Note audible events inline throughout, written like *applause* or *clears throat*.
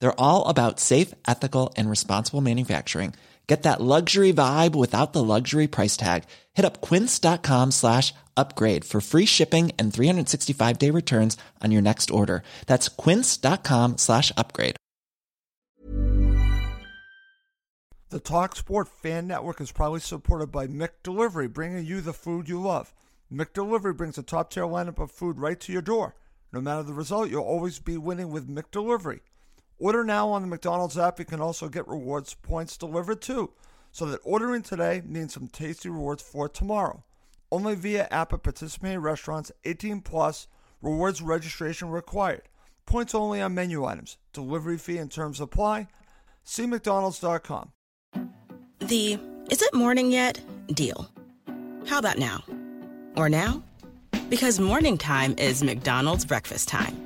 They're all about safe, ethical, and responsible manufacturing. Get that luxury vibe without the luxury price tag. Hit up quince.com slash upgrade for free shipping and 365 day returns on your next order. That's quince.com slash upgrade. The TalkSport Fan Network is proudly supported by McDelivery, bringing you the food you love. McDelivery brings a top tier lineup of food right to your door. No matter the result, you'll always be winning with McDelivery. Order now on the McDonald's app. You can also get rewards points delivered too, so that ordering today means some tasty rewards for tomorrow. Only via app at participating restaurants. 18 plus. Rewards registration required. Points only on menu items. Delivery fee and terms apply. See McDonald's.com. The is it morning yet deal. How about now? Or now? Because morning time is McDonald's breakfast time.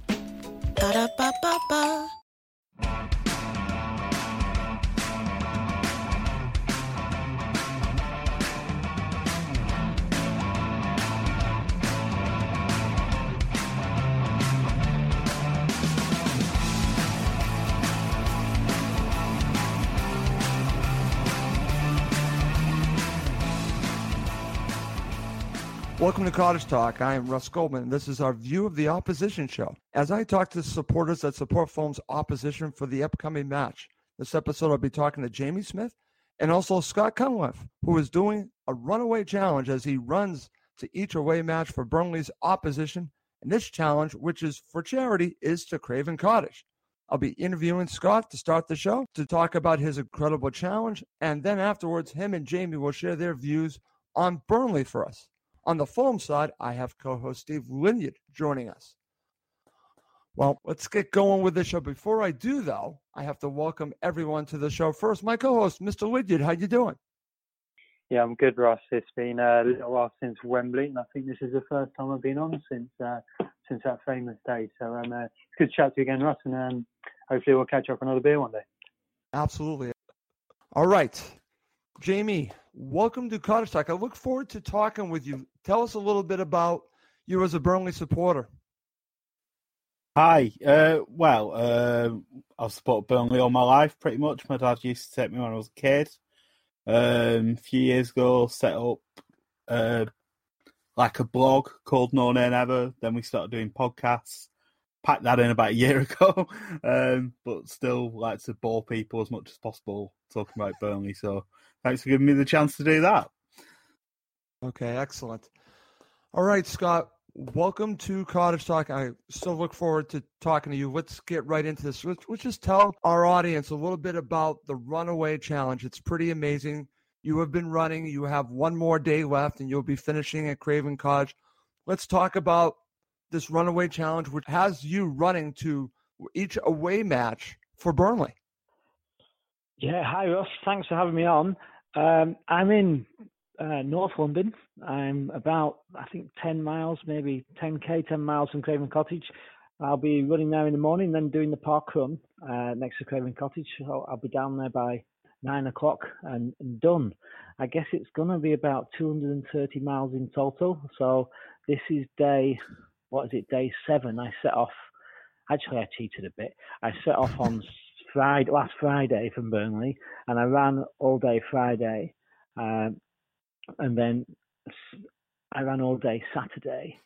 Welcome to Cottage Talk. I am Russ Goldman. This is our View of the Opposition show. As I talk to supporters that support Fulham's opposition for the upcoming match, this episode I'll be talking to Jamie Smith and also Scott Cunliffe, who is doing a runaway challenge as he runs to each away match for Burnley's opposition. And this challenge, which is for charity, is to Craven Cottage. I'll be interviewing Scott to start the show to talk about his incredible challenge. And then afterwards, him and Jamie will share their views on Burnley for us. On the Fulham side, I have co-host Steve Linyard joining us. Well, let's get going with the show. Before I do, though, I have to welcome everyone to the show. First, my co-host, Mr. Linyard. How you doing? Yeah, I'm good, Ross. It's been a little while since Wembley, and I think this is the first time I've been on since uh, since that famous day. So um, uh, it's good to chat to you again, Ross, and um, hopefully we'll catch up another beer one day. Absolutely. All right, Jamie, welcome to Cottage Talk. I look forward to talking with you. Tell us a little bit about you as a Burnley supporter. Hi. Uh, well, uh, I've supported Burnley all my life, pretty much. My dad used to take me when I was a kid. Um, a few years ago, set up uh, like a blog called No Nay Never. Then we started doing podcasts. Packed that in about a year *laughs* ago, um, but still like to bore people as much as possible talking about Burnley. So thanks for giving me the chance to do that. Okay, excellent. All right, Scott, welcome to Cottage Talk. I still look forward to talking to you. Let's get right into this. Let's, let's just tell our audience a little bit about the Runaway Challenge. It's pretty amazing. You have been running, you have one more day left, and you'll be finishing at Craven Cottage. Let's talk about this Runaway Challenge, which has you running to each away match for Burnley. Yeah, hi Ross. Thanks for having me on. Um, I'm in uh, North London. I'm about, I think, 10 miles, maybe 10k, 10 miles from Craven Cottage. I'll be running there in the morning, then doing the park run uh, next to Craven Cottage. So I'll be down there by nine o'clock and, and done. I guess it's going to be about 230 miles in total. So this is day, what is it, day seven. I set off, actually, I cheated a bit. I set off on Friday, last Friday from Burnley, and I ran all day Friday. Um, and then I ran all day Saturday,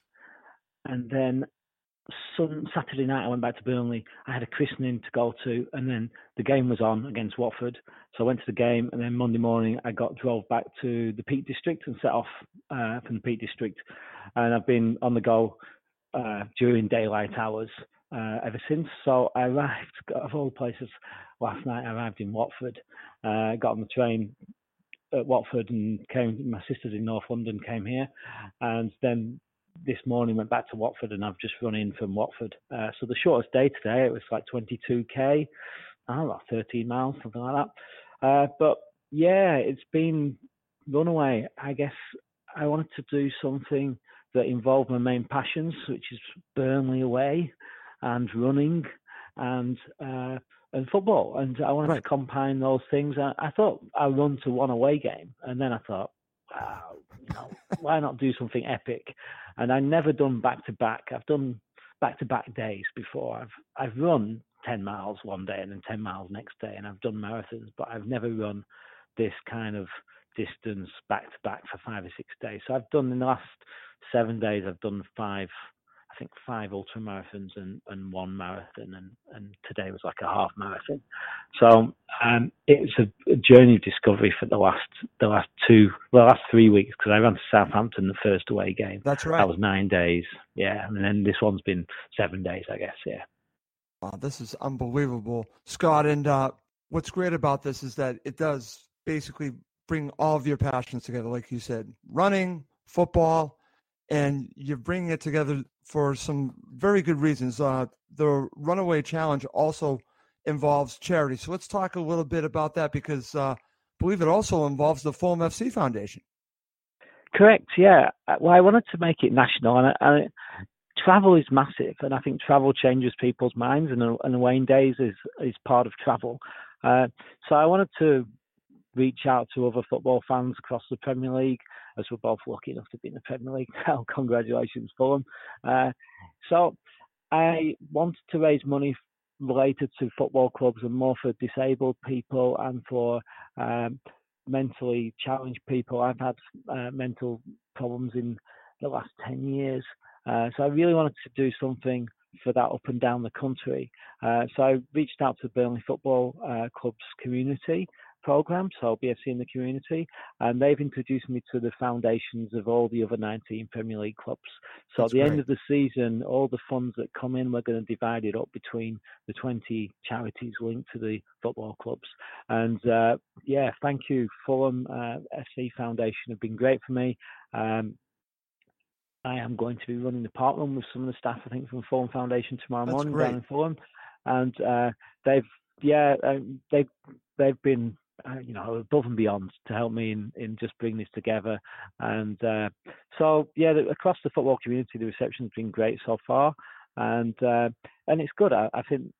and then some Saturday night I went back to Burnley. I had a christening to go to, and then the game was on against Watford, so I went to the game, and then Monday morning I got drove back to the Peak District and set off uh, from the Peak District, and I've been on the go uh, during daylight hours. uh, ever since. So I arrived of all places last night. I arrived in Watford, uh, got on the train at Watford and came. My sister's in North London, came here, and then this morning went back to Watford, and I've just run in from Watford. Uh, so the shortest day today it was like 22k, I don't know, 13 miles, something like that. Uh, but yeah, it's been runaway. I guess I wanted to do something that involved my main passions, which is Burnley away and running and uh, and football. And I wanted right. to combine those things. I, I thought I'd run to one away game, and then I thought, wow, you know, why not do something epic? And I never done back to back. I've done back to back days before. I've I've run ten miles one day and then ten miles next day, and I've done marathons, but I've never run this kind of distance back to back for five or six days. So I've done in the last seven days. I've done five I think five ultra marathons and, and one marathon, and, and today was like a half marathon. So um, it's a, a, journey of discovery for the last the last two, well, last three weeks because I ran to Southampton the first away game. That's right. That was nine days, yeah, and then this one's been seven days, I guess, yeah. Wow, this is unbelievable, Scott. And uh, what's great about this is that it does basically bring all of your passions together, like you said, running, football and you're bringing it together for some very good reasons. Uh, the Runaway Challenge also involves charity. So let's talk a little bit about that because uh, I believe it also involves the Fulham FC Foundation. Correct. Yeah. Uh, well, I wanted to make it national, and, and travel is massive, and I think travel changes people's minds, and, and away days is is part of travel. Uh, so I wanted to reach out to other football fans across the Premier League, as we're both lucky enough to be in the Premier League *laughs* now. Congratulations, Fulham. Uh, so I wanted to raise money related to football clubs and more for disabled people and for um, mentally challenged people. I've had uh, mental problems in the last 10 years. Uh, so I really wanted to do something for that up and down the country. Uh, so I reached out to the Burnley Football uh, Club's community program, so BFC in the community, and they've introduced me to the foundations of all the other 19 Premier League clubs. So That's at the great. end of the season, all the funds that come in, we're going to divide it up between the 20 charities linked to the football clubs. And uh, yeah, thank you, Fulham uh, FC Foundation have been great for me. Um, I am going to be running the park run with some of the staff, I think, from Fulham Foundation tomorrow That's morning great. down in Fulham, and uh, they've yeah, um, they've they've been uh, you know, above and beyond to help me in, in just bring this together. And uh, so, yeah, the, across the football community, the reception's been great so far, and uh, and it's good. I, I, think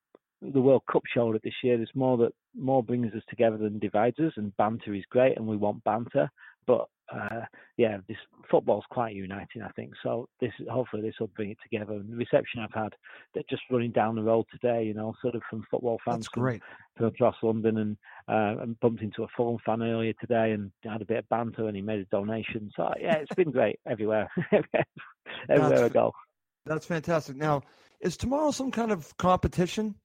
the World Cup showed it this year. There's more that more brings us together than divides us, and banter is great, and we want banter. But uh, yeah, this football's quite uniting, I think. So this hopefully this will bring it together. And the reception I've had, they're just running down the road today, you know, sort of from football fans That's great. From, across London, and uh, and bumped into a Fulham fan earlier today, and had a bit of banter, and he made a donation. So yeah, it's been great everywhere, *laughs* everywhere I go. That's fantastic. Now, is tomorrow some kind of competition?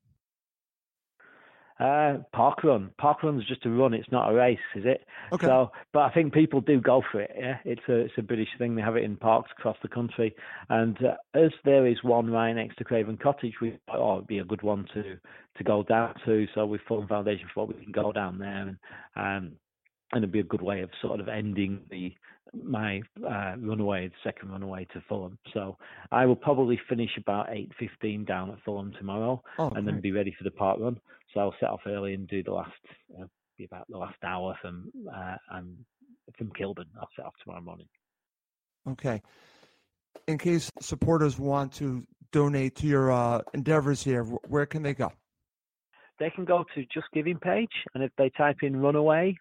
Uh, park run. Park run's just a run. It's not a race, is it? Okay. So, but I think people do go for it. Yeah, it's a it's a British thing. They have it in parks across the country, and uh, as there is one right next to Craven Cottage, we oh, it'd be a good one to to go down to. So with Fulham Foundation for what we can go down there and um and it'd be a good way of sort of ending the my uh, runaway, the second runaway to Fulham. So I will probably finish about eight fifteen down at Fulham tomorrow, oh, and great. then be ready for the park run. So I'll set off early and do the last, uh, be about the last hour from uh, and from Kilburn. I'll set off tomorrow morning. Okay. In case supporters want to donate to your uh, endeavors here, where can they go? They can go to Just Giving page, and if they type in "Runaway,"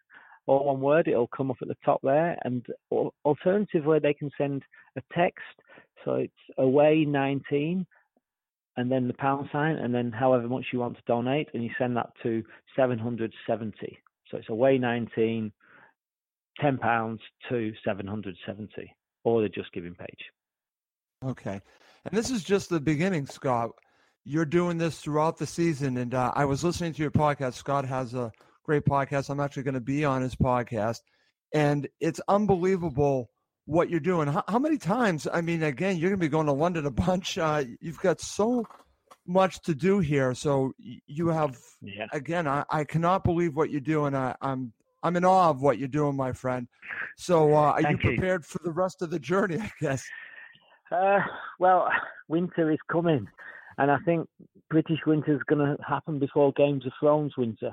all one word, it'll come up at the top there. And alternatively, they can send a text. So it's away 19 and then the pound sign, and then however much you want to donate, and you send that to 770. So it's away 19, 10 pounds to 770, or the Just Giving page. Okay. And this is just the beginning, Scott. You're doing this throughout the season, and uh, I was listening to your podcast. Scott has a great podcast. I'm actually going to be on his podcast, and it's unbelievable what you're doing. How, how, many times? I mean, again, you're going to be going to London a bunch. Uh, you've got so much to do here. So you have yeah. again. I, I cannot believe what you're doing. I, I'm I'm in awe of what you're doing, my friend. So uh, are you you. prepared for the rest of the journey? I guess. Uh, well, winter is coming, and I think British winter is going to happen before Games of Thrones winter.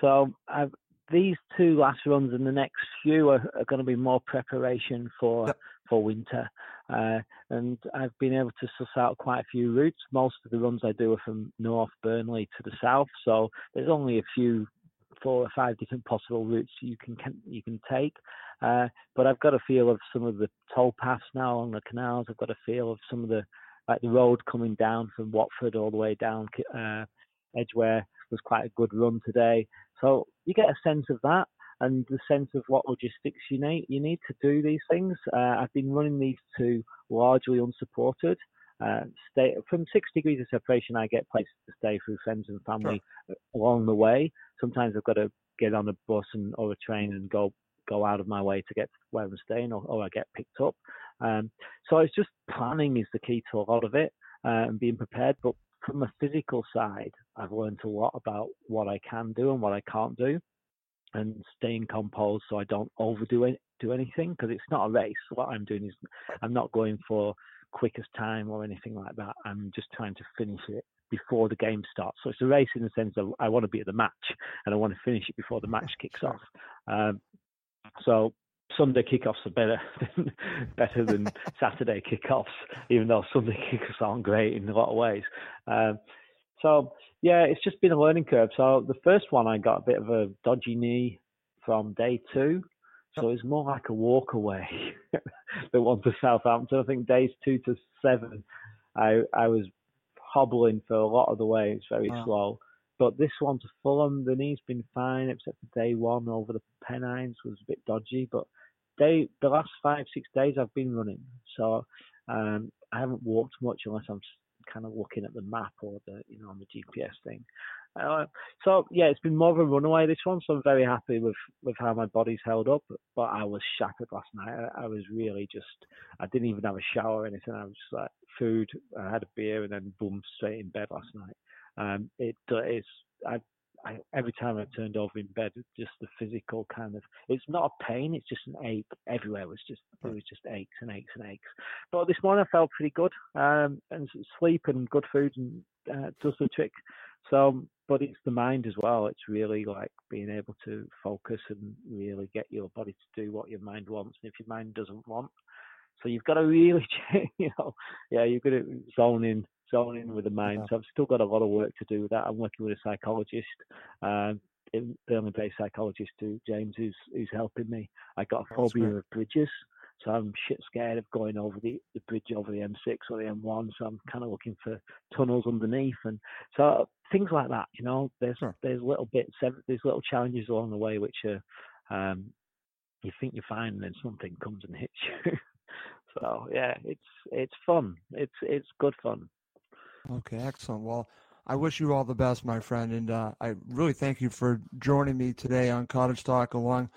So I've, these two last runs and the next few are, are going to be more preparation for Yep. for winter. Uh, and I've been able to suss out quite a few routes. Most of the runs I do are from North Burnley to the south, so there's only a few, four or five different possible routes you can, can you can take. Uh, but I've got a feel of some of the toll paths now along the canals. I've got a feel of some of the like the road coming down from Watford all the way down uh, Edgware was quite a good run today. So you get a sense of that and the sense of what logistics you need. You need to do these things. Uh, I've been running these two largely unsupported. Uh, stay from six degrees of separation. I get places to stay through friends and family along the way. Sometimes I've got to get on a bus and or a train and go go out of my way to get where I'm staying, or, or I get picked up. Um, so it's just planning is the key to a lot of it uh, and being prepared. But from a physical side, I've learned a lot about what I can do and what I can't do, and staying composed so I don't overdo it, do anything because it's not a race. What I'm doing is I'm not going for quickest time or anything like that. I'm just trying to finish it before the game starts. So it's a race in the sense of I want to be at the match and I want to finish it before the match *laughs* kicks off. Um, so Sunday kickoffs are better *laughs* than, better than *laughs* Saturday kickoffs, even though Sunday kickoffs aren't great in a lot of ways. Um, so yeah, it's just been a learning curve. So the first one I got a bit of a dodgy knee from day two. So it's more like a walk away *laughs* than one to Southampton. I think days two to seven, I I was hobbling for a lot of the way. It's very Wow. slow. But this one to Fulham, the knee's been fine, except for day one over the Pennines was a bit dodgy. But day the last five six days I've been running, so um, I haven't walked much unless I'm kind of looking at the map or the you know on the GPS thing. Uh, so yeah, it's been more of a runaway this one. So I'm very happy with with how my body's held up. But I was shattered last night. I, I was really just I didn't even have a shower or anything. I was just like food. I had a beer and then boom straight in bed last night. Um, it uh, it's I, I every time I turned over in bed, just the physical kind of it's not a pain. It's just an ache everywhere. It was just it was just aches and aches and aches. But this morning I felt pretty good. Um, and sleep and good food and uh, does the trick. So, but it's the mind as well. It's really like being able to focus and really get your body to do what your mind wants. And if your mind doesn't want, so you've got to really, *laughs* you know, yeah, you've got to zone in, zone in with the mind. Yeah. So I've still got a lot of work to do with that. I'm working with a psychologist, um, in- Birmingham-based psychologist, who James, who's who's helping me. I got a phobia of bridges, so I'm shit scared of going over the, the bridge over the M6 or the M1. So I'm kind of looking for tunnels underneath, and so things like that. You know, there's Sure. there's little bits, there's little challenges along the way which are. Um, you think you're fine, and then something comes and hits *laughs* you. so yeah, it's it's fun. It's it's good fun. Okay, excellent. Well, I wish you all the best, my friend, and uh, I really thank you for joining me today on Cottage Talk along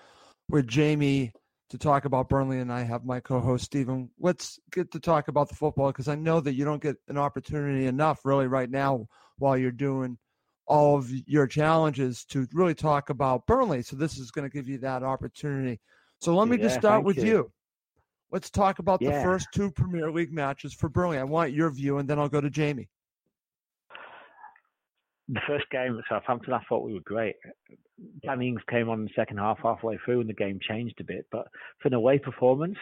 with Jamie to talk about Burnley, and I have my co-host Stephen. Let's get to talk about the football because I know that you don't get an opportunity enough, really, right now while you're doing all of your challenges to really talk about Burnley. So this is going to give you that opportunity. So let me just start with you. you. Let's talk about the first two Premier League matches for Burnley. I want your view, and then I'll go to Jamie. The first game at Southampton, I thought we were great. Danny Ings came on in the second half halfway through, and the game changed a bit. But for an away performance,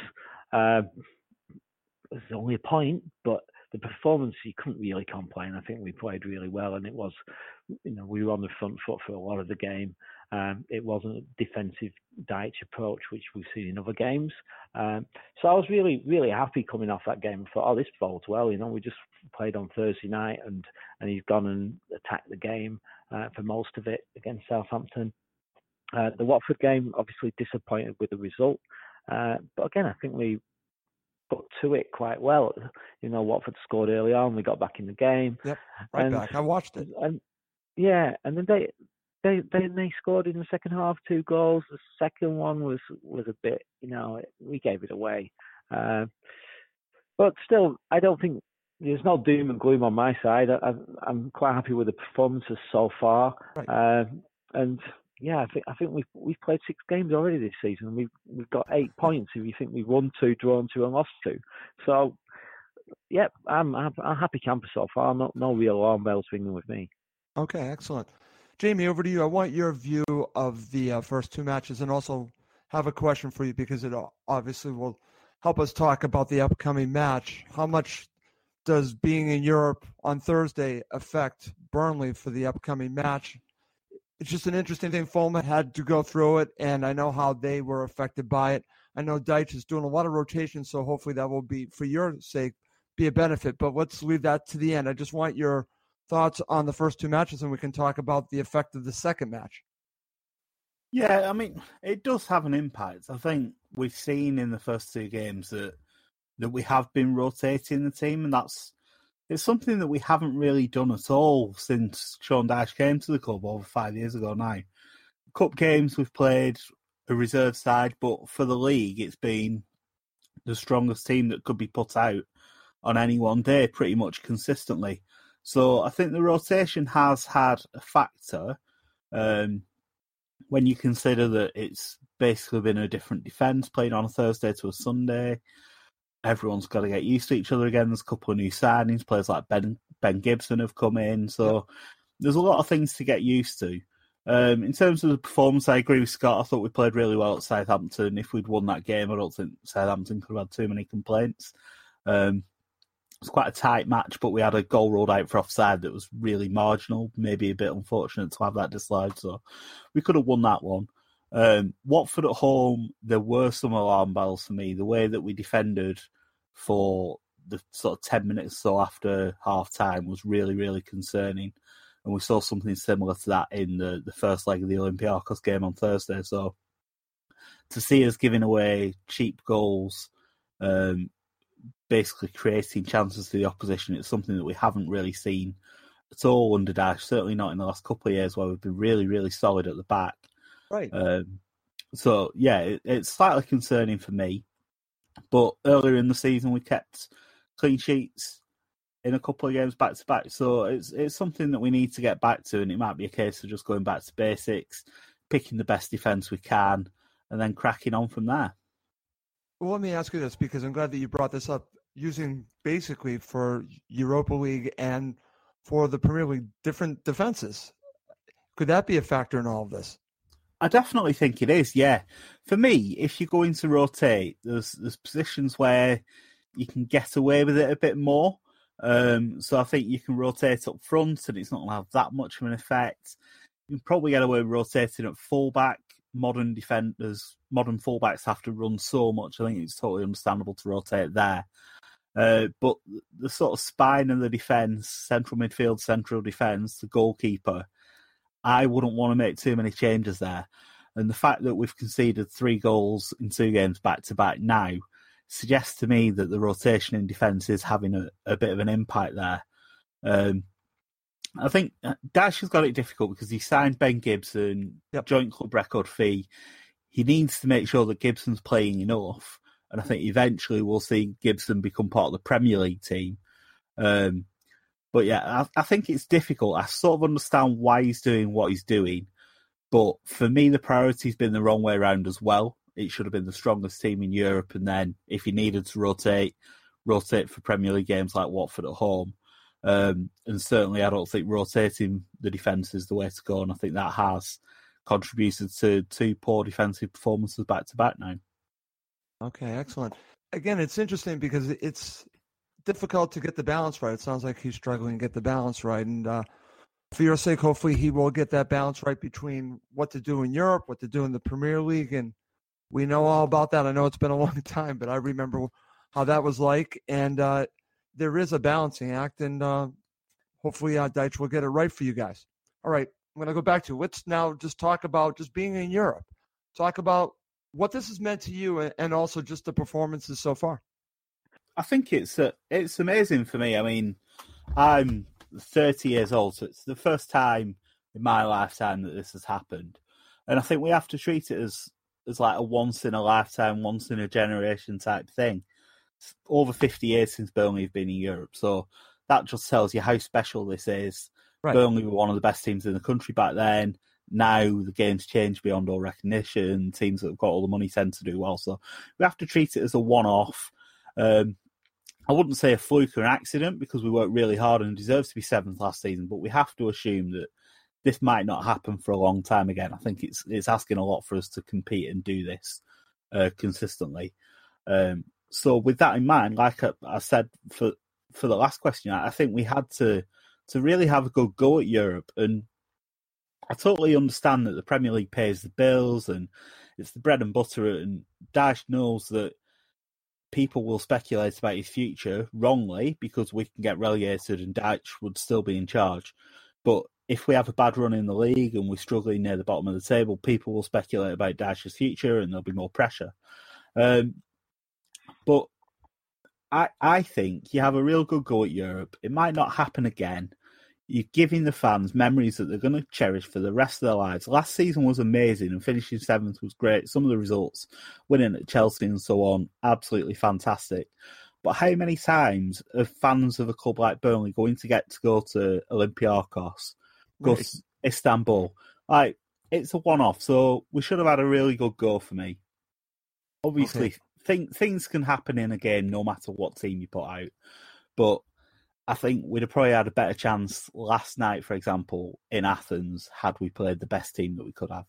um, it was only a point, but the performance you couldn't really complain. I think we played really well, and it was, you know, we were on the front foot for a lot of the game. Um, it wasn't a defensive Dyche approach, which we've seen in other games. Um, so I was really, really happy coming off that game. I thought, oh, this bodes well. You know, we just played on Thursday night, and and he's gone and attacked the game uh, for most of it against Southampton. Uh, the Watford game, obviously disappointed with the result, uh, but again, I think we put to it quite well. You know, Watford scored early on, we got back in the game, Yep, right and, back. I watched it. and yeah, and then they they then they scored in the second half two goals. The second one was was a bit, you know, we gave it away. Uh, but still, I don't think there's no doom and gloom on my side. I, am quite happy with the performances so far, right. uh, and yeah, I think I think we've we've played six games already this season. We've we've got eight points. If you think we've won two, drawn two, and lost two, so yeah, I'm I'm, I'm happy camper so far. No no real alarm bells ringing with me. Okay, excellent. Jamie, over to you. I want your view of the uh, first two matches, and also have a question for you because it obviously will help us talk about the upcoming match. How much does being in Europe on Thursday affect Burnley for the upcoming match? It's just an interesting thing. Fulham had to go through it, and I know how they were affected by it. I know Dyche is doing a lot of rotation, so hopefully that will be, for your sake, be a benefit. But let's leave that to the end. I just want your thoughts on the first two matches, and we can talk about the effect of the second match. Yeah, I mean, it does have an impact. I think we've seen in the first two games that that we have been rotating the team, and that's it's something that we haven't really done at all since Sean Dyche came to the club over five years ago now. Cup games we've played a reserve side, but for the league it's been the strongest team that could be put out on any one day pretty much consistently. So I think the rotation has had a factor um, when you consider that it's basically been a different defence playing on a Thursday to a Sunday everyone's got to get used to each other again. There's a couple of new signings. Players like Ben Ben Gibson have come in, so there's a lot of things to get used to. Um, in terms of the performance, I agree with Scott. I thought we played really well at Southampton. If we'd won that game, I don't think Southampton could have had too many complaints. Um, was quite a tight match, but we had a goal ruled out for offside that was really marginal. Maybe a bit unfortunate to have that disallowed, so we could have won that one. Um, Watford at home, there were some alarm bells for me. The way that we defended for the sort of 10 minutes so after half time was really, really concerning. And we saw something similar to that in the, the first leg of the Olympiacos game on Thursday. So to see us giving away cheap goals, um, basically creating chances to the opposition, it's something that we haven't really seen at all under Dyche, certainly not in the last couple of years where we've been really, really solid at the back. Right. Um, so yeah, it, it's slightly concerning for me. But earlier in the season, we kept clean sheets in a couple of games back to back. So it's it's something that we need to get back to, and it might be a case of just going back to basics, picking the best defense we can, and then cracking on from there. Well, let me ask you this because I'm glad that you brought this up. Using basically for Europa League and for the Premier League different defenses, could that be a factor in all of this? I definitely think it is. Yeah, for me, if you're going to rotate, there's there's positions where you can get away with it a bit more. Um, so I think you can rotate up front, and it's not going to have that much of an effect. You can probably get away with rotating at fullback. Modern defenders, modern fullbacks have to run so much. I think it's totally understandable to rotate there. Uh, but the sort of spine of the defence, central midfield, central defence, the goalkeeper, I wouldn't want to make too many changes there. And the fact that we've conceded three goals in two games back to back now suggests to me that the rotation in defence is having a, a, bit of an impact there. Um, I think Dyche has got it difficult because he signed Ben Gibson, yep. joint club record fee. He needs to make sure that Gibson's playing enough. And I think eventually we'll see Gibson become part of the Premier League team. Um, but yeah, I, I, think it's difficult. I sort of understand why he's doing what he's doing, but for me, the priority's been the wrong way around as well. It should have been the strongest team in Europe, and then if he needed to rotate, rotate for Premier League games like Watford at home. Um, and certainly, I don't think rotating the defence is the way to go, and I think that has contributed to two poor defensive performances back to back now. Okay, excellent. Again, it's interesting because it's difficult to get the balance right. It sounds like he's struggling to get the balance right. And uh, for your sake, hopefully he will get that balance right between what to do in Europe, what to do in the Premier League. And we know all about that. I know it's been a *laughs* long time, but I remember how that was like. And uh, there is a balancing act. And uh, hopefully uh, Dyche will get it right for you guys. All right. I'm going to go back to let's now just talk about just being in Europe. Talk about what this has meant to you and also just the performances so far. I think it's uh, it's amazing for me. I mean, I'm 30 years old, so it's the first time in my lifetime that this has happened, and I think we have to treat it as as like a once in a lifetime, once in a generation type thing. Over 50 years since Burnley have been in Europe. So that just tells you how special this is. Right. Burnley were one of the best teams in the country back then. Now the game's changed beyond all recognition. Teams that have got all the money tend to do well. So we have to treat it as a one off. Um, I wouldn't say a fluke or an accident because we worked really hard and deserves to be seventh last season, but we have to assume that this might not happen for a long time again. I think it's it's asking a lot for us to compete and do this uh, consistently. Um, so with that in mind, like I, I, said for for the last question, I think we had to to really have a good go at Europe, and I totally understand that the Premier League pays the bills and it's the bread and butter, and Dyche knows that people will speculate about his future wrongly because we can get relegated and Dyche would still be in charge. But if we have a bad run in the league and we're struggling near the bottom of the table, people will speculate about Dyche's future and there'll be more pressure. Um, but I I think you have a real good go at Europe. It might not happen again. You're giving the fans memories that they're going to cherish for the rest of their lives. Last season was amazing and finishing seventh was great. Some of the results, winning at Chelsea and so on, absolutely fantastic. But how many times are fans of a club like Burnley going to get to go to Olympiacos, go right. to Istanbul? Like, it's a one off. So we should have had a really good go for me. Obviously, okay think things can happen in a game no matter what team you put out. But I think we'd have probably had a better chance last night, for example, in Athens, had we played the best team that we could have.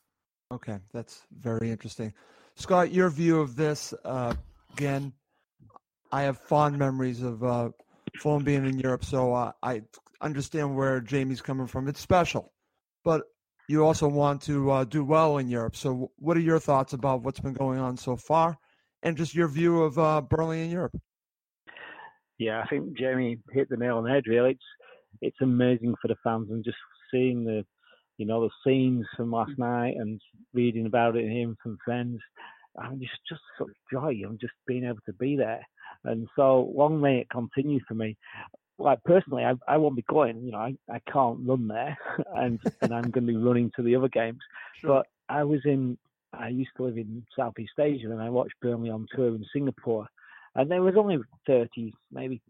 Okay, that's very interesting. Scott, your view of this uh, again? I have fond memories of uh, Fulham being in Europe, so uh, I understand where Jamie's coming from. It's special, but you also want to uh, do well in Europe. So, what are your thoughts about what's been going on so far? And just your view of uh, Burnley in Europe. Yeah, I think Jamie hit the nail on the head. Really, it's it's amazing for the fans and just seeing the you know the scenes from last mm. night and reading about it and hearing from friends. I mean, just just such joy and just being able to be there. And so long may it continue for me. Like personally, I, I won't be going. You know, I, I can't run there, *laughs* and and I'm going to be running to the other games. Sure. But I was in I used to live in Southeast Asia and I watched Burnley on tour in Singapore. And there was only 30, maybe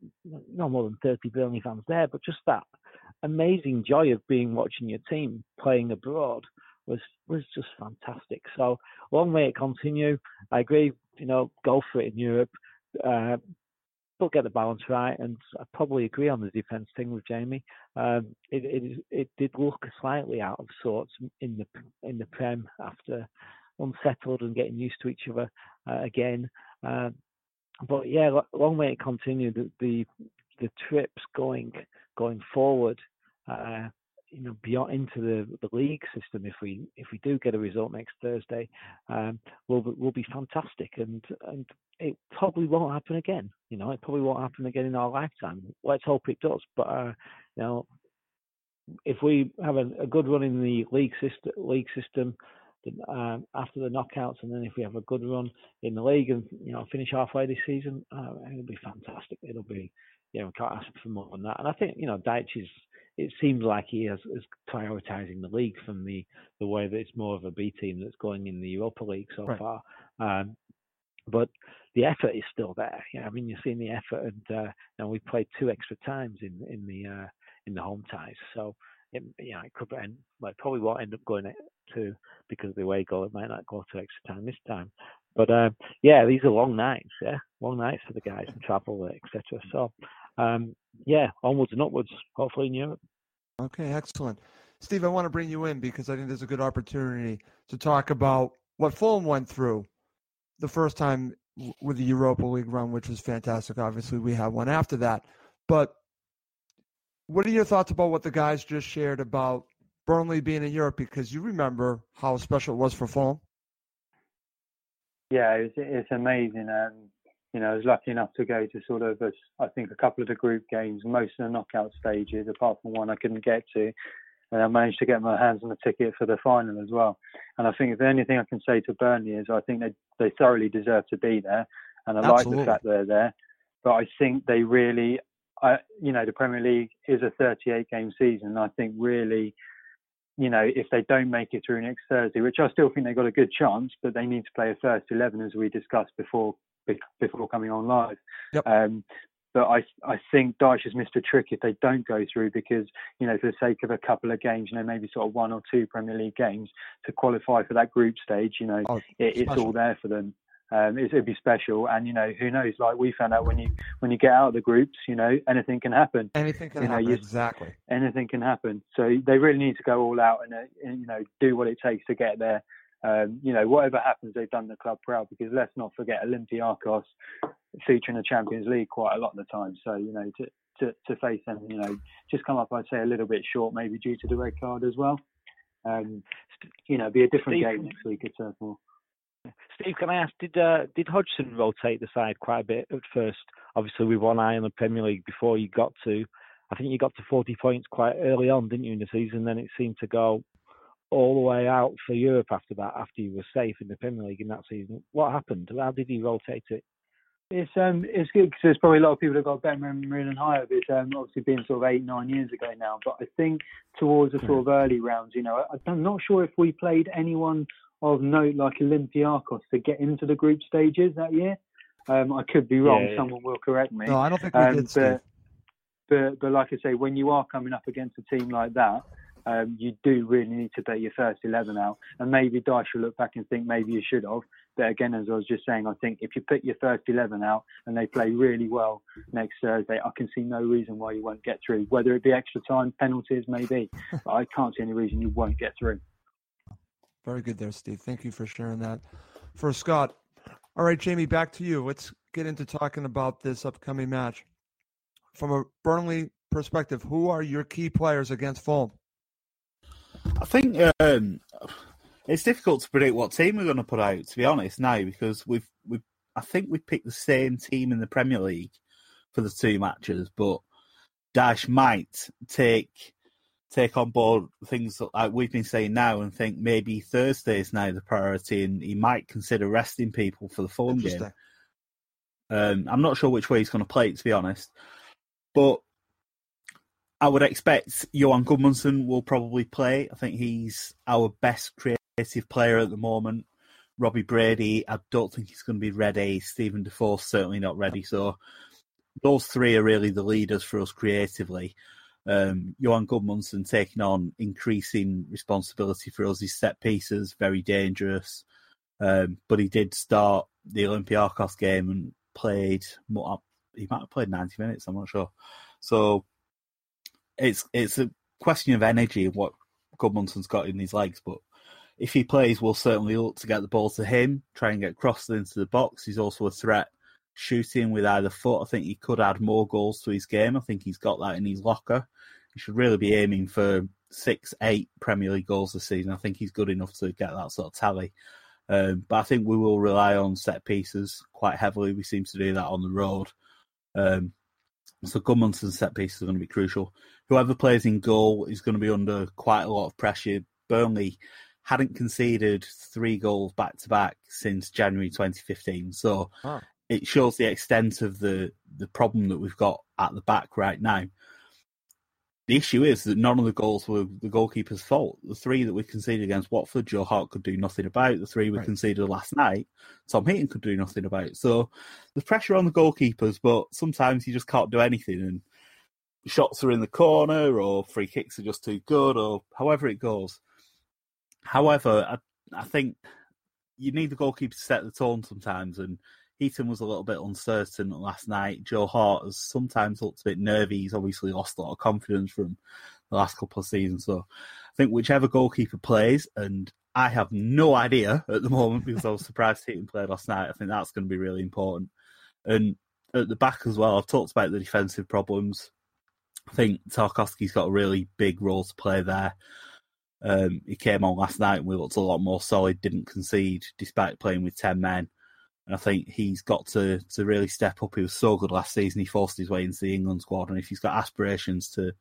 no more than 30 Burnley fans there, but just that amazing joy of being watching your team playing abroad was was just fantastic. So long may it continue. I agree, you know, go for it in Europe. Uh, but get the balance right, and I probably agree on the defence thing with Jamie. Um, it, it it did look slightly out of sorts in the in the Prem after unsettled and getting used to each other uh, again. Uh, but yeah, long way it continue. The, the the trips going going forward, uh, you know, beyond into the, the league system. If we if we do get a result next Thursday, um, will will be fantastic, and and it probably won't happen again. You know, it probably won't happen again in our lifetime. Let's hope it does. But uh, you know, if we have a, a, good run in the league system, league system, um, after the knockouts, and then if we have a good run in the league and you know finish halfway this season, uh, it'll be fantastic. It'll be, you know, can't ask for more than that. And I think you know Dyche is. It seems like he is, is prioritising the league from the the way that it's more of a B team that's going in the Europa League so right. far. Um, but the effort is still there. Yeah, I mean you're seeing the effort, and uh, know, we played two extra times in in the uh, in the home ties, so it, you know, it could end. Well, it probably won't end up going to because the away goal. It might not go to extra time this time. But um, yeah, these are long nights. Yeah, long nights for the guys and travel, etc. So um, yeah, onwards and upwards. Hopefully in Europe. Okay, excellent. Steve, I want to bring you in because I think there's a good opportunity to talk about what Fulham went through the first time with the Europa League run, which was fantastic. Obviously, we had one after that. But what are your thoughts about what the guys just shared about Burnley being in Europe because you remember how special it was for Fulham. Yeah, it's, it's amazing. Um, you know, I was lucky enough to go to sort of, a, I think, a couple of the group games, most of the knockout stages, apart from one I couldn't get to. And I managed to get my hands on the ticket for the final as well. And I think if there's anything I can say to Burnley is I think they, they thoroughly deserve to be there. And I Absolutely. like the fact they're there. But I think they really, I, you know, the Premier League is a 38 game season. I think really you know, if they don't make it through next Thursday, which I still think they've got a good chance, but they need to play a first 11 as we discussed before before coming on live. Yep. Um, but I I think Dyche has missed a trick if they don't go through because you know for the sake of a couple of games, you know maybe sort of one or two Premier League games to qualify for that group stage, you know Oh, it, it's all there for them. Um, it, it'd be special, and you know who knows? Like we found out when you when you get out of the groups, you know anything can happen. Anything can You know, happen. you- Exactly. Anything can happen. So they really need to go all out and, uh, and you know do what it takes to get there. Um, you know whatever happens, they've done the club proud because let's not forget Olympiacos feature in the Champions League quite a lot of the time. So you know to to, to face them, you know, just come up, I'd say, a little bit short, maybe due to the red card as well. Um, you know, be a different Steve- game next week at Turf Moor. Steve, can I ask, did uh, did Hodgson rotate the side quite a bit at first? Obviously, with one eye on the Premier League before you got to, I think you got to 40 points quite early on, didn't you, in the season? Then it seemed to go all the way out for Europe after that, after you were safe in the Premier League in that season. What happened? How did he rotate it? It's um it's good because there's probably a lot of people that got better memory than I have. It's um obviously been sort of eight nine years ago now, but I think towards the sort of early rounds, you know, I'm not sure if we played anyone of note like Olympiacos to get into the group stages that year. Um, I could be wrong. Yeah, yeah. Someone will correct me. No, I don't think we Um, did, but, but but like I say, when you are coming up against a team like that, um, you do really need to bet your first eleven out. And maybe Dyche will look back and think maybe you should have. But again, as I was just saying, I think if you put your first eleven out and they play really well next Thursday, I can see no reason why you won't get through. Whether it be extra time, penalties, maybe, *laughs* but I can't see any reason you won't get through. Very good there, Steve. Thank you for sharing that. For Scott. All right, Jamie, back to you. Let's get into talking about this upcoming match. From a Burnley perspective, who are your key players against Fulham? I think um, it's difficult to predict what team we're going to put out. To be honest, now because we've we I think we picked the same team in the Premier League for the two matches, but Dyche might take take on board things like we've been saying now and think maybe Thursday is now the priority, and he might consider resting people for the Fulham game. Um, I'm not sure which way he's going to play it, to be honest. But I would expect Johan Gudmundsson will probably play. I think he's our best creative player at the moment. Robbie Brady, I don't think he's going to be ready. Steven Defour certainly not ready. So those three are really the leaders for us creatively. Um, Johan Gudmundsson taking on increasing responsibility for us. His set pieces very dangerous, um, but he did start the Olympiacos game and played. More, he might have played ninety minutes. I'm not sure. So it's it's a question of energy and what Gudmundsson's got in his legs. But if he plays, we'll certainly look to get the ball to him, try and get crossed into the box. He's also a threat shooting with either foot. I think he could add more goals to his game. I think he's got that in his locker. He should really be aiming for six, eight Premier League goals this season. I think he's good enough to get that sort of tally. Um, but I think we will rely on set pieces quite heavily. We seem to do that on the road. Um, so Gudmundsson's set pieces are going to be crucial. Whoever plays in goal is going to be under quite a lot of pressure. Burnley hadn't conceded three goals back to back since January 2015. So. It shows the extent of the, the problem that we've got at the back right now. The issue is that none of the goals were the goalkeeper's fault. The three that we conceded against Watford, Joe Hart could do nothing about. The three we Right. conceded last night, Tom Heaton could do nothing about. So there's pressure on the goalkeepers, but sometimes you just can't do anything. And shots are in the corner, or free kicks are just too good, or however it goes. However, I, I think you need the goalkeeper to set the tone sometimes. And Heaton was a little bit uncertain last night. Joe Hart has sometimes looked a bit nervy. He's obviously lost a lot of confidence from the last couple of seasons. So I think whichever goalkeeper plays, and I have no idea at the moment because I was surprised Heaton played last night. I think that's going to be really important. And at the back as well, I've talked about the defensive problems. I think Tarkowski's got a really big role to play there. Um, he came on last night and we looked a lot more solid, didn't concede despite playing with 10 men. And I think he's got to, to really step up. He was so good last season. He forced his way into the England squad. And if he's got aspirations to,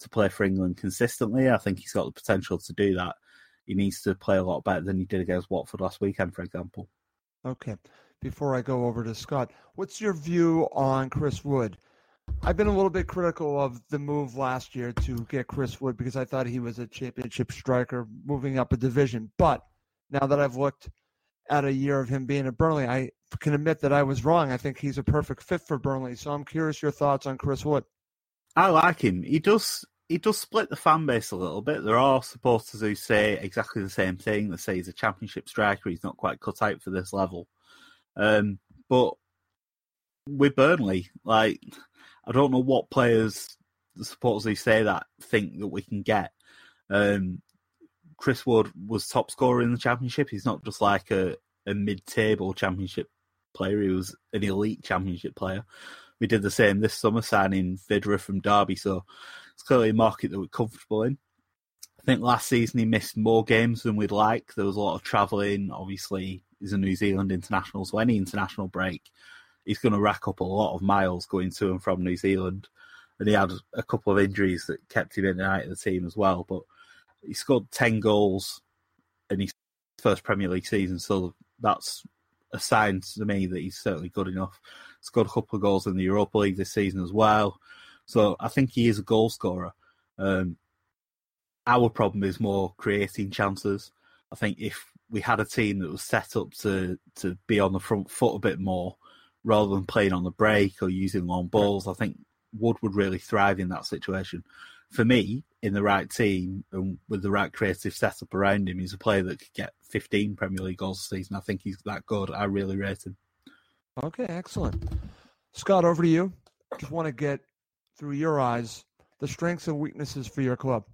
to play for England consistently, I think he's got the potential to do that. He needs to play a lot better than he did against Watford last weekend, for example. Okay. Before I go over to Scott, what's your view on Chris Wood? I've been a little bit critical of the move last year to get Chris Wood because I thought he was a championship striker moving up a division. But now that I've looked at a year of him being at Burnley. I can admit that I was wrong. I think he's a perfect fit for Burnley. So I'm curious your thoughts on Chris Wood. I like him. He does he does split the fan base a little bit. There are supporters who say exactly the same thing. They say he's a championship striker. He's not quite cut out for this level. Um, but with Burnley, like I don't know what players the supporters who say that think that we can get. Um, Chris Wood was top scorer in the championship. He's not just like a, a mid-table championship player. He was an elite championship player. We did the same this summer, signing Vydra from Derby. So it's clearly a market that we're comfortable in. I think last season he missed more games than we'd like. There was a lot of travelling. Obviously, he's a New Zealand international, so any international break, he's going to rack up a lot of miles going to and from New Zealand. And he had a couple of injuries that kept him in and out of the team as well. But he scored 10 goals in his first Premier League season, so that's a sign to me that he's certainly good enough. Scored a couple of goals in the Europa League this season as well. So I think he is a goal scorer. Um, our problem is more creating chances. I think if we had a team that was set up to to be on the front foot a bit more, rather than playing on the break or using long balls, I think Wood would really thrive in that situation. For me, in the right team and with the right creative setup around him, he's a player that could get 15 Premier League goals a season. I think he's that good. I really rate him. Okay, excellent. Scott, over to you. Just want to get through your eyes the strengths and weaknesses for your club.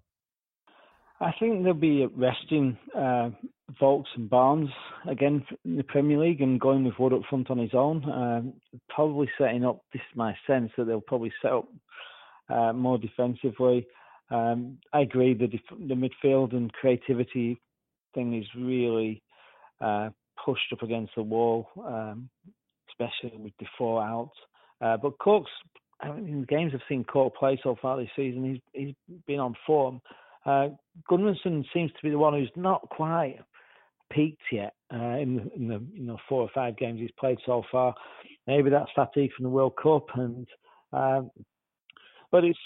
I think they'll be resting uh, Vokes and Barnes again in the Premier League and going with Wood up front on his own. Um, probably setting up, this is my sense, that they'll probably set up uh, more defensively. Um, I agree, the, def- the midfield and creativity thing is really uh, pushed up against the wall, um, especially with Defour out. Uh, but Cork's, I mean, the games I've seen Cork play so far this season, he's, he's been on form. Uh, Gunnarsson seems to be the one who's not quite peaked yet uh, in, the, in the you know four or five games he's played so far. Maybe that's fatigue from the World Cup, and um, but it's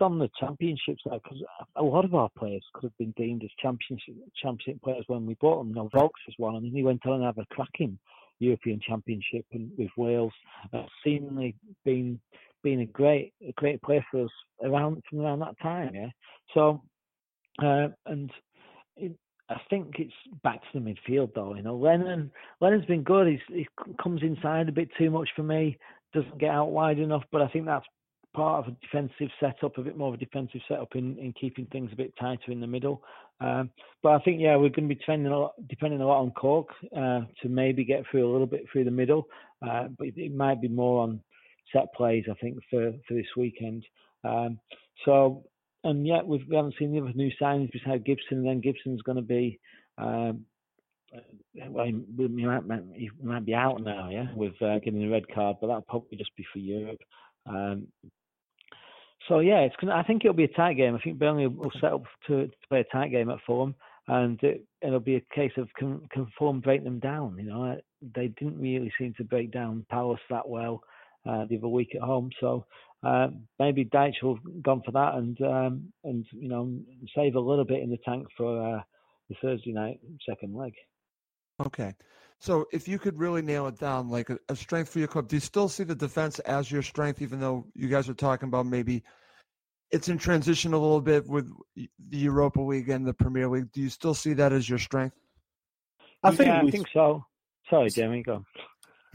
on the championship side because a lot of our players could have been deemed as championship championship players when we bought them. Now Vokes was one, and he went on and have a cracking European Championship and with Wales. Uh, seemingly been been a great a great player for us around from around that time. Yeah, so uh, and it, I think it's back to the midfield though. You know, Lennon Lennon's been good. He's, he comes inside a bit too much for me. Doesn't get out wide enough, but I think that's part of a defensive setup, a bit more of a defensive setup in, in keeping things a bit tighter in the middle. Um, but I think yeah, we're going to be depending a lot, depending a lot on Cork uh, to maybe get through a little bit through the middle. Uh, but it might be more on set plays, I think, for for this weekend. Um, so and yet we've, we haven't seen the other new signings besides Gibson. And then Gibson's going to be. Um, well, he, he, might, he might be out now, yeah, with uh, getting a red card, but that'll probably just be for Europe. Um, so yeah, it's I think it'll be a tight game. I think Burnley will set up to, to play a tight game at Fulham, and it, will be a case of can, can Fulham break them down. You know, they didn't really seem to break down Palace that well uh, the other week at home, so uh, maybe Dyche will have gone for that and um, and you know save a little bit in the tank for uh, the Thursday night second leg. Okay. So if you could really nail it down, like a, a, strength for your club, do you still see the defense as your strength, even though you guys are talking about maybe it's in transition a little bit with the Europa League and the Premier League? Do you still see that as your strength? I think yeah, I think so. Sorry, Jamie, go.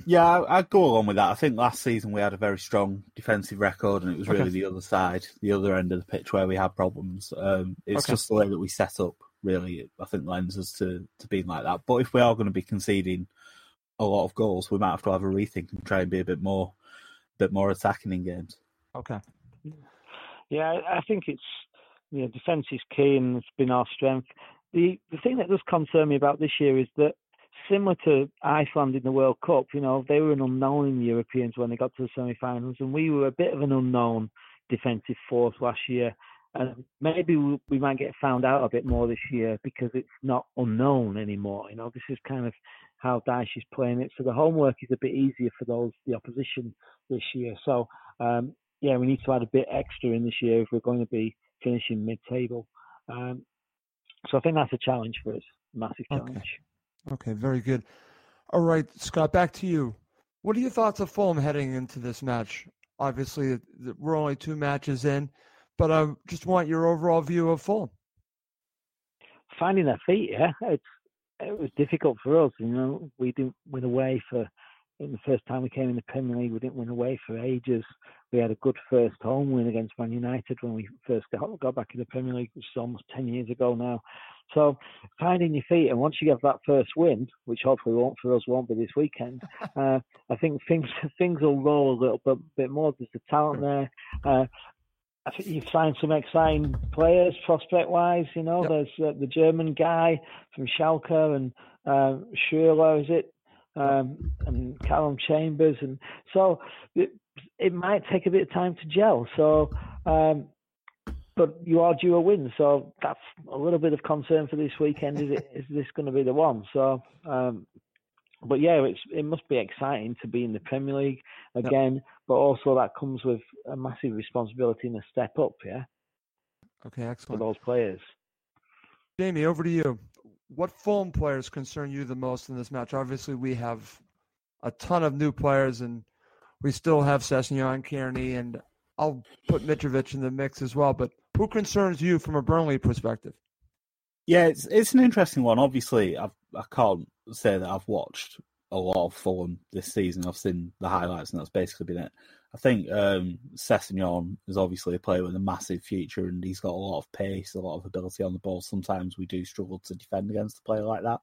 Yeah, I'd go along with that. I think last season we had a very strong defensive record, and it was really okay. the other side, the other end of the pitch where we had problems. Um, it's okay. just the way that we set up, really. I think lends us to to being like that. But if we are going to be conceding a lot of goals, we might have to have a rethink and try and be a bit more, a bit more attacking in games. Okay. Yeah, I think it's you know defense is key, and it's been our strength. The the thing that does concern me about this year is that similar to Iceland in the World Cup, you know, they were an unknown in Europeans when they got to the semi-finals, and we were a bit of an unknown defensive force last year. And maybe we, we might get found out a bit more this year because it's not unknown anymore. You know, this is kind of how Dyche is playing it. So the homework is a bit easier for those the opposition this year. So um, yeah, we need to add a bit extra in this year if we're going to be finishing mid-table. Um, so I think that's a challenge for us, massive challenge. Okay. Okay, very good. All right, Scott, back to you. What are your thoughts of Fulham heading into this match? Obviously, we're only two matches in, but I just want your overall view of Fulham. Finding their feet, yeah, it's it was difficult for us. You know, we didn't win away for in the first time we came in the Premier League. We didn't win away for ages. We had a good first home win against Man United when we first got, got back in the Premier League, which is almost 10 years ago now. So finding your feet, and once you get that first win, which hopefully won't for us won't be this weekend, *laughs* uh, I think things *laughs* things will roll a little bit, bit more. There's the talent there. Uh, I think you've signed some exciting players prospect wise. You know, yep. there's uh, the German guy from Schalke and uh, Schürrle, is it? Um, and Calum Chambers, and so it, it, might take a bit of time to gel. So, um, but you are due a win, so that's a little bit of concern for this weekend. Is it? *laughs* Is this going to be the one? So, um, but yeah, it's it must be exciting to be in the Premier League again, yep. but also that comes with a massive responsibility and a step up, yeah. Okay, excellent. For those players. Jamie, over to you. What Fulham players concern you the most in this match? Obviously, we have a ton of new players, and we still have Sessegnon, Cairney, and I'll put Mitrovic in the mix as well. But who concerns you from a Burnley perspective? Yeah, it's it's an interesting one. Obviously, I've, I can't say that I've watched a lot of Fulham this season. I've seen the highlights, and that's basically been it. I think um, Sessegnon is obviously a player with a massive future, and he's got a lot of pace, a lot of ability on the ball. Sometimes we do struggle to defend against a player like that.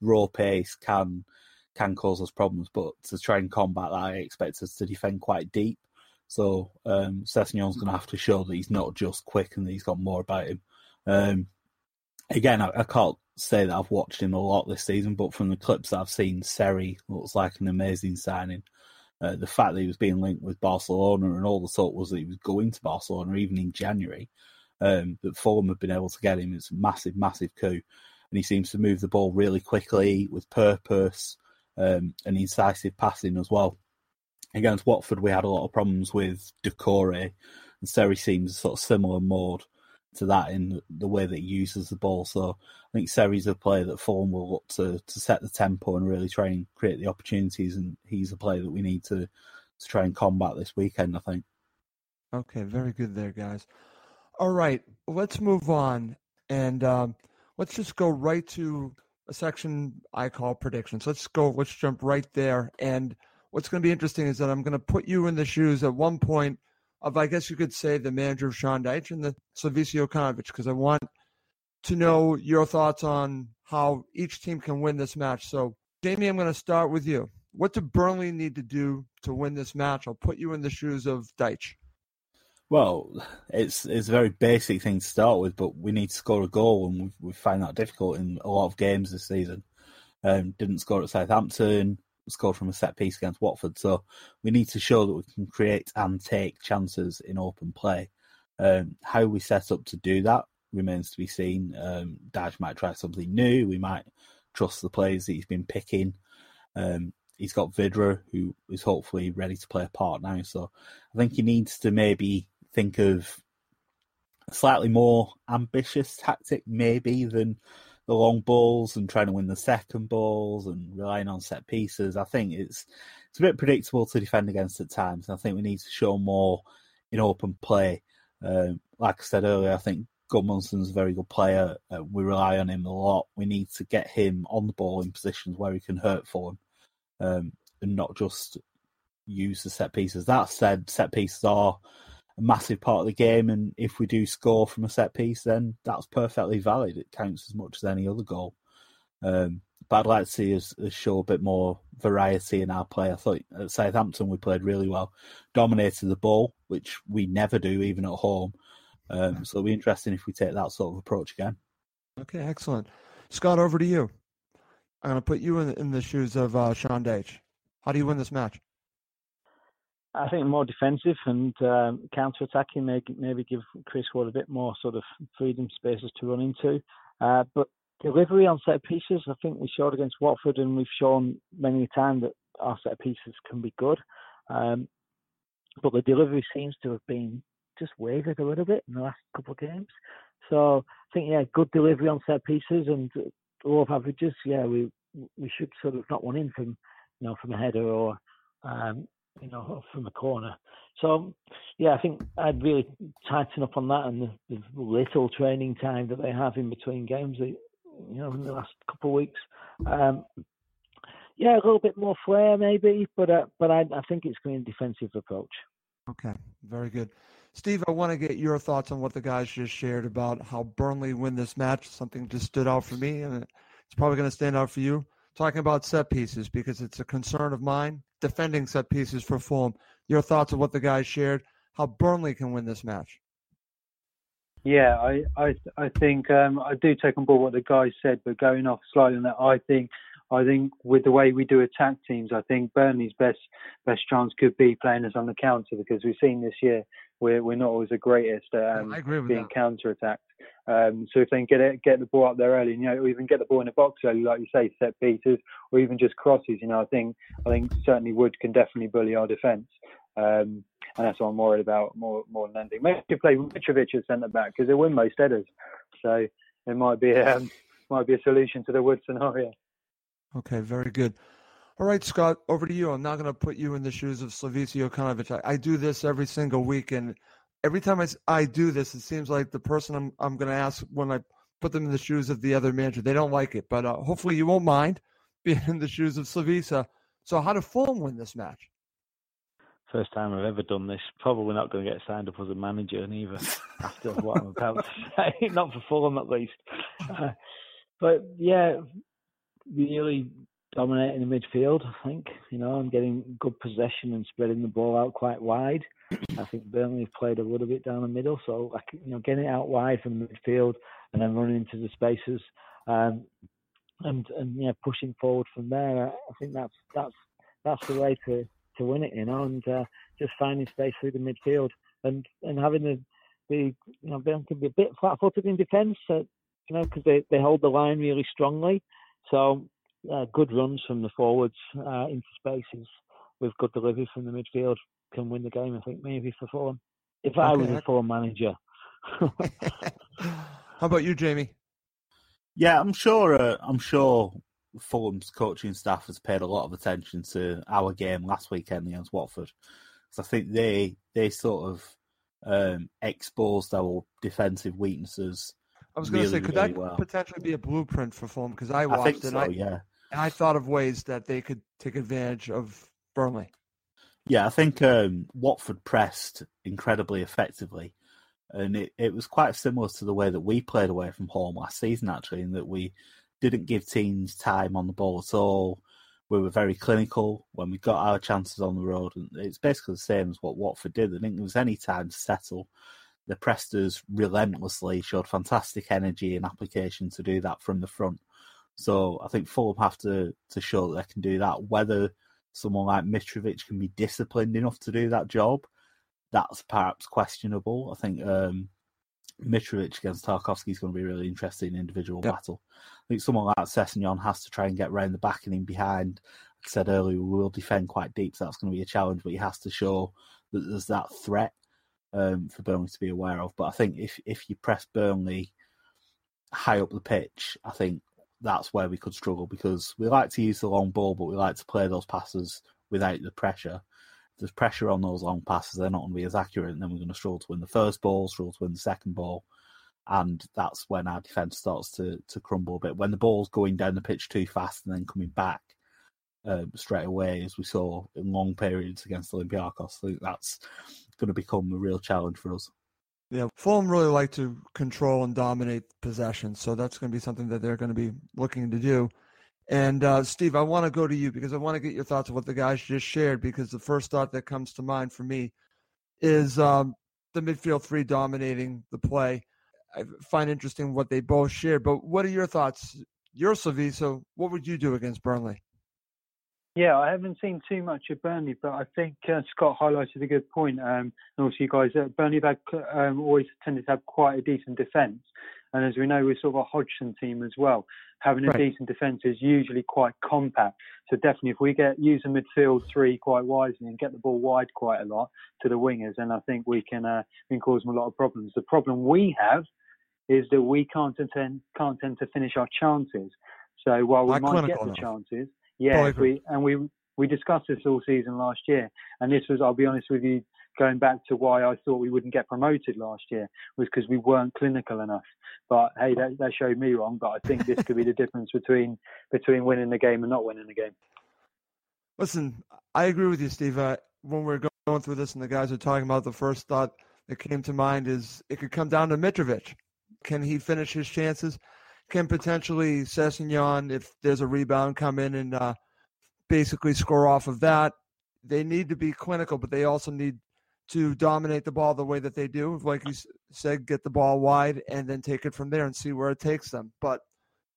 Raw pace can can cause us problems, but to try and combat that, I expect us to defend quite deep. So um, Sessegnon's going to have to show that he's not just quick and that he's got more about him. Um, again, I, I, can't say that I've watched him a lot this season, but from the clips that I've seen, Seri looks like an amazing signing. Uh, the fact that he was being linked with Barcelona and all the talk was that he was going to Barcelona even in January. Um, that Fulham have been able to get him is a massive, massive coup. And he seems to move the ball really quickly with purpose um, and incisive passing as well. Against Watford, we had a lot of problems with Doucouré, and Seri seems sort of similar mode to that in the way that he uses the ball. So I think Seri's a player that Fulham will look to to set the tempo and really try and create the opportunities, and he's a player that we need to to try and combat this weekend. I think. Okay, very good there, guys. All right, let's move on and um, let's just go right to a section I call predictions. Let's go. Let's jump right there. And what's going to be interesting is that I'm going to put you in the shoes at one point of, I guess you could say, the manager of Sean Dyche and the Slavisa Jokanovic, because I want to know your thoughts on how each team can win this match. So, Jamie, I'm going to start with you. What do Burnley need to do to win this match? I'll put you in the shoes of Dyche. Well, it's it's a very basic thing to start with, but we need to score a goal, and we we find that difficult in a lot of games this season. Um, didn't score at Southampton, scored from a set piece against Watford, so we need to show that we can create and take chances in open play. Um, how we set up to do that remains to be seen. Um, Dyche might try something new. We might trust the players that he's been picking. Um, he's got Vydra, who is hopefully ready to play a part now. So I think he needs to maybe think of a slightly more ambitious tactic, maybe than the long balls and trying to win the second balls and relying on set pieces. I think it's it's a bit predictable to defend against at times. I think we need to show more in open play. Um, like I said earlier, I think Gudmundsson's a very good player. Uh, we rely on him a lot. We need to get him on the ball in positions where he can hurt for um, and not just use the set pieces. That said, set pieces are a massive part of the game, and if we do score from a set piece, then that's perfectly valid. It counts as much as any other goal. Um, but I'd like to see us, us, show a bit more variety in our play. I thought at Southampton we played really well, dominated the ball, which we never do, even at home. Um, so it'll be interesting if we take that sort of approach again. Okay, excellent. Scott, over to you. I'm going to put you in, in the shoes of uh, Sean Dyche. How do you win this match? I think more defensive and um, counter-attacking, maybe, maybe give Chris Wood a bit more sort of freedom spaces to run into. Uh, but delivery on set pieces, I think we showed against Watford, and we've shown many a time that our set pieces can be good. Um, but the delivery seems to have been just wavered a little bit in the last couple of games. So I think yeah, good delivery on set pieces and low averages. Yeah, we we should sort of not one in from you know from a header or um, you know from a corner. So yeah, I think I'd really tighten up on that and the, the little training time that they have in between games. You know, in the last couple of weeks. Um, yeah, a little bit more flair maybe, but uh, but I, I think it's going to be a defensive approach. Okay, very good. Steve, I want to get your thoughts on what the guys just shared about how Burnley win this match. Something just stood out for me, and it's probably going to stand out for you. Talking about set pieces because it's a concern of mine. Defending set pieces for Fulham. Your thoughts on what the guys shared, how Burnley can win this match. Yeah, I I I think um, I do take on board what the guys said, but going off slightly on that, I think I think with the way we do attack teams, I think Burnley's best best chance could be playing us on the counter because we've seen this year we're we're not always the greatest at um, being counter attacked. Um, so if they can get it, get the ball up there early, you know, or even get the ball in the box early, like you say, set pieces, or even just crosses, you know, I think I think certainly Wood can definitely bully our defence. Um, and that's what I'm worried about more more than anything. Maybe you play Mitrovic as centre back because they win most headers, so it might be um, might be a solution to the Wood scenario. Okay, very good. All right, Scott, over to you. I'm not going to put you in the shoes of Slavisa Jokanovic. I, I, do this every single week, and every time I, I do this, it seems like the person I'm, I'm going to ask when I put them in the shoes of the other manager, they don't like it. But uh, hopefully you won't mind *laughs* being in the shoes of Slavisa. So how did Fulham win this match? First time I've ever done this. Probably not going to get signed up as a manager neither *laughs* after what I'm about to say. *laughs* Not for Fulham at least. Uh, but yeah, really dominating the midfield. I think you know, I'm getting good possession and spreading the ball out quite wide. I think Burnley have played a little bit down the middle, so you know, getting it out wide from the midfield and then running into the spaces, um, and and yeah, pushing forward from there. I think that's that's that's the way to to win it, you know, and uh, just finding space through the midfield and and having the the you know Burnley can be a bit flat-footed in defence, uh, you know, because they they hold the line really strongly. So uh, good runs from the forwards uh, into spaces with good delivery from the midfield can win the game. I think maybe for Fulham. If I okay. was a Fulham manager. *laughs* How about you, Jamie? Yeah, I'm sure. Uh, I'm sure Fulham's coaching staff has paid a lot of attention to our game last weekend against Watford, because I think they they sort of um, exposed our defensive weaknesses I was going to say, could really that well. potentially be a blueprint for Fulham? Because I watched I it, so, I, yeah. And I thought of ways that they could take advantage of Burnley. Yeah, I think um, Watford pressed incredibly effectively, and it, it was quite similar to the way that we played away from home last season, actually, in that we didn't give teams time on the ball at all. We were very clinical when we got our chances on the road, and it's basically the same as what Watford did. I didn't think there was any time to settle the pressed us relentlessly, showed fantastic energy and application to do that from the front. So I think Fulham have to to show that they can do that. Whether someone like Mitrovic can be disciplined enough to do that job, that's perhaps questionable. I think um, Mitrovic against Tarkowski is going to be a really interesting individual battle. I think someone like Sessegnon has to try and get round the back and in behind. Like I said earlier, we will defend quite deep, so that's going to be a challenge, but he has to show that there's that threat um, for Burnley to be aware of. But I think if if you press Burnley high up the pitch, I think that's where we could struggle because we like to use the long ball, but we like to play those passes without the pressure. If there's pressure on those long passes, they're not going to be as accurate, and then we're going to struggle to win the first ball, struggle to win the second ball, and that's when our defence starts to to crumble a bit. When the ball's going down the pitch too fast and then coming back um, straight away, as we saw in long periods against Olympiacos, I think that's going to become a real challenge for us. Yeah, Fulham really like to control and dominate possession, so that's going to be something that they're going to be looking to do. And uh, Steve, I want to go to you because I want to get your thoughts on what the guys just shared. Because the first thought that comes to mind for me is um, the midfield three dominating the play. I find interesting what they both shared. But what are your thoughts? You're Slavisa. What would you do against Burnley? Yeah, I haven't seen too much of Burnley, but I think uh, Scott highlighted a good point. Um, and also, you guys, uh, Burnley have um, always tended to have quite a decent defence. And as we know, we're sort of a Hodgson team as well. Having a right. decent defence is usually quite compact. So definitely, if we get use a midfield three quite wisely and get the ball wide quite a lot to the wingers, then I think we can uh, we can cause them a lot of problems. The problem we have is that we can't tend can't tend to finish our chances. So while we Not might get the enough. chances, yeah, we and we we discussed this all season last year, and this was, I'll be honest with you, going back to why I thought we wouldn't get promoted last year was because we weren't clinical enough. But hey, that, that showed me wrong. But I think this could be the difference between between winning the game and not winning the game. Listen, I agree with you, Steve. Uh, when we're going through this and the guys are talking about, the first thought that came to mind is it could come down to Mitrovic. Can he finish his chances? Can potentially Sessegnon, if there's a rebound, come in and uh, basically score off of that? They need to be clinical, but they also need to dominate the ball the way that they do. Like you said, get the ball wide and then take it from there and see where it takes them. But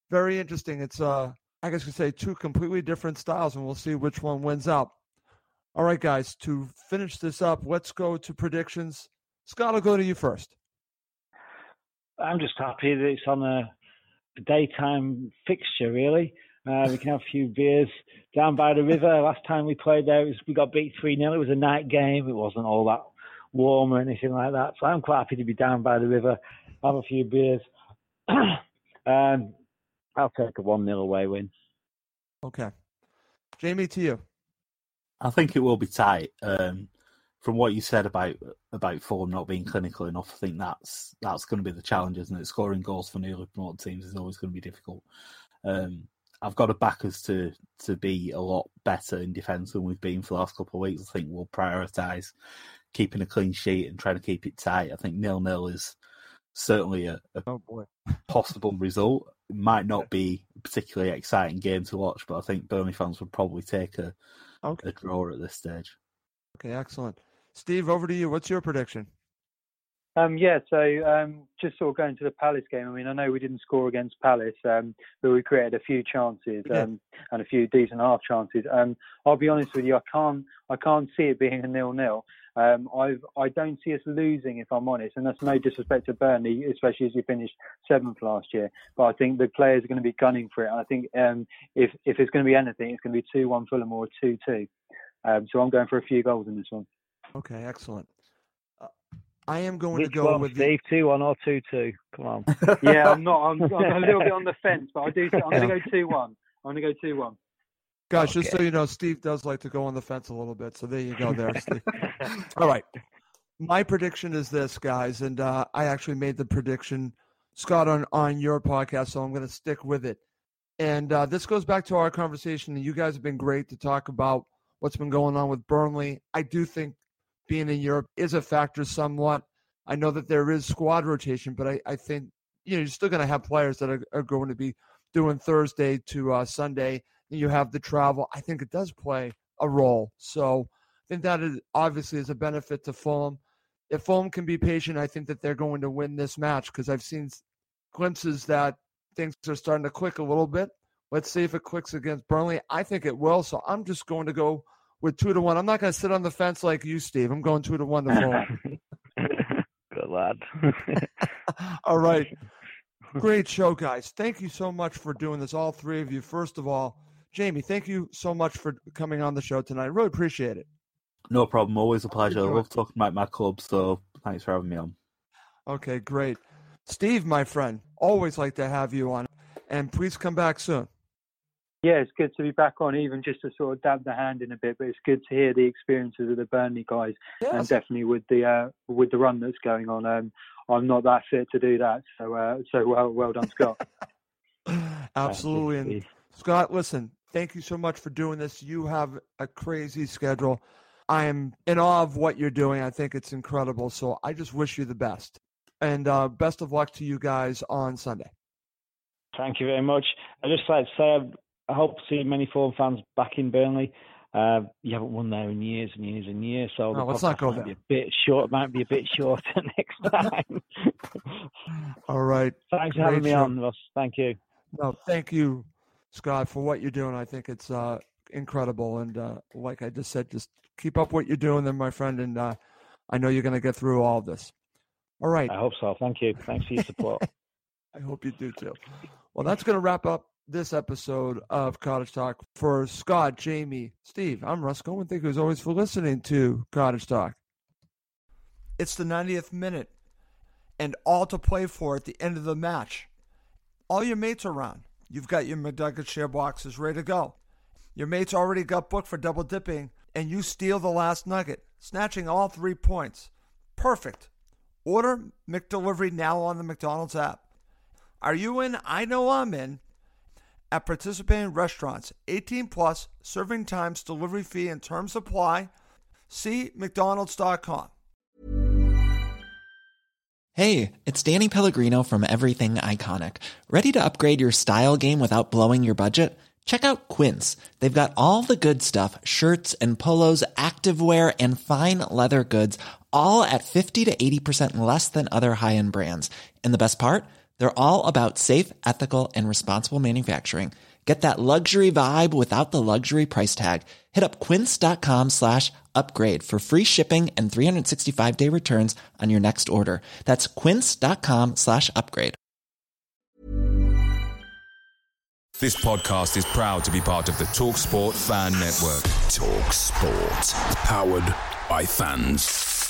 very interesting. It's uh, I guess you could say two completely different styles, and we'll see which one wins out. All right, guys, to finish this up, let's go to predictions. Scott, I'll go to you first. I'm just happy that it's on a daytime fixture, really. Uh, we can have a few beers down by the river. Last time we played there, was, we got beat 3 0. It was a night game. It wasn't all that warm or anything like that. So I'm quite happy to be down by the river, have a few beers. *clears throat* um, I'll take a 1 0 away win. Okay. Jamie, to you. I think it will be tight. Um, from what you said about about Fulham not being clinical enough, I think that's that's going to be the challenge, isn't it? Scoring goals for newly promoted teams is always going to be difficult. Um, I've got to back us to to be a lot better in defence than we've been for the last couple of weeks. I think we'll prioritise keeping a clean sheet and trying to keep it tight. I think nil nil is certainly a, a Oh possible result. It might not be a particularly exciting game to watch, but I think Burnley fans would probably take a, Okay. a draw at this stage. Okay, excellent. Steve, over to you. What's your prediction? Um, yeah, so um, just sort of going to the Palace game. I mean, I know we didn't score against Palace, um, but we created a few chances um, and a few decent half chances. Um, I'll be honest with you, I can't, I can't see it being a nil-nil. Um, I've, I don't see us losing, if I'm honest, and that's no disrespect to Burnley, especially as we finished seventh last year. But I think the players are going to be gunning for it. And I think um, if if it's going to be anything, it's going to be two-one Fulham or two-two. Um, so I'm going for a few goals in this one. Okay, excellent. Uh, I am going Which to go one, with the, Steve? 2 1 or 2 2? Come on. *laughs* yeah, I'm not. I'm, I'm a little bit on the fence, but I do. I'm going to go two-one. I'm going to go two-one. Guys, just so you know, Steve does like to go on the fence a little bit. So there you go, there, *laughs* Steve. All right. My prediction is this, guys, and uh, I actually made the prediction, Scott, on, on your podcast, so I'm going to stick with it. And uh, this goes back to our conversation, and you guys have been great to talk about what's been going on with Burnley. I do think being in Europe is a factor somewhat. I know that there is squad rotation, but I, I think you know you're still going to have players that are, are going to be doing Thursday to uh, Sunday. And you have the travel. I think it does play a role. So I think that is obviously is a benefit to Fulham. If Fulham can be patient, I think that they're going to win this match because I've seen glimpses that things are starting to click a little bit. Let's see if it clicks against Burnley. I think it will. So I'm just going to go with two to one. I'm not going to sit on the fence like you, Steve. I'm going two to one to *laughs* Fulham. Good lad. *laughs* all right. Great show, guys. Thank you so much for doing this, all three of you. First of all, Jamie, thank you so much for coming on the show tonight. Really appreciate it. No problem. Always a pleasure. I Enjoy. love talking about my club, so thanks for having me on. Okay, great. Steve, my friend, always like to have you on. And please come back soon. Yeah, it's good to be back on, even just to sort of dab the hand in a bit. But it's good to hear the experiences of the Burnley guys, and definitely with the uh, with the run that's going on. Um, I'm not that fit to do that, so uh, so well well done, Scott. *laughs* Absolutely. And Scott, listen, thank you so much for doing this. You have a crazy schedule. I am in awe of what you're doing. I think it's incredible. So I just wish you the best. And uh, best of luck to you guys on Sunday. Thank you very much. I just like to say I- hope to see many Fulham fans back in Burnley. Uh, you haven't won there in years and years and years, so No, the let's not podcast go might there. Be a bit short. It might be a bit shorter *laughs* next time. *laughs* All right. Thanks for having Great me on, Ross. Thank you. No, thank you, Scott, for what you're doing. I think it's uh, incredible. And uh, like I just said, just keep up what you're doing there, my friend. And uh, I know you're going to get through all this. All right. I hope so. Thank you. Thanks for your support. *laughs* I hope you do too. Well, that's going to wrap up this episode of Cottage Talk. For Scott, Jamie, Steve, I'm Russ Coleman. Thank you as always for listening to Cottage Talk. It's the 90th minute and all to play for at the end of the match. All your mates are around. you've got your McNugget share boxes ready to go. Your mates already got booked for double dipping, and you steal the last nugget, snatching all three points. Perfect. Order McDelivery now on the McDonald's app. Are you in? I know I'm in. At participating restaurants, 18 plus, serving times, delivery fee, and terms apply. See McDonald's.com. Hey, it's Danny Pellegrino from Everything Iconic. Ready to upgrade your style game without blowing your budget? Check out Quince. They've got all the good stuff shirts and polos, activewear, and fine leather goods, all at 50 to 80% less than other high end brands. And the best part? They're all about safe, ethical, and responsible manufacturing. Get that luxury vibe without the luxury price tag. Hit up quince.com slash upgrade for free shipping and 365 day returns on your next order. That's quince.com slash upgrade. This podcast is proud to be part of the TalkSport Fan Network. Talk Sport. Powered by fans.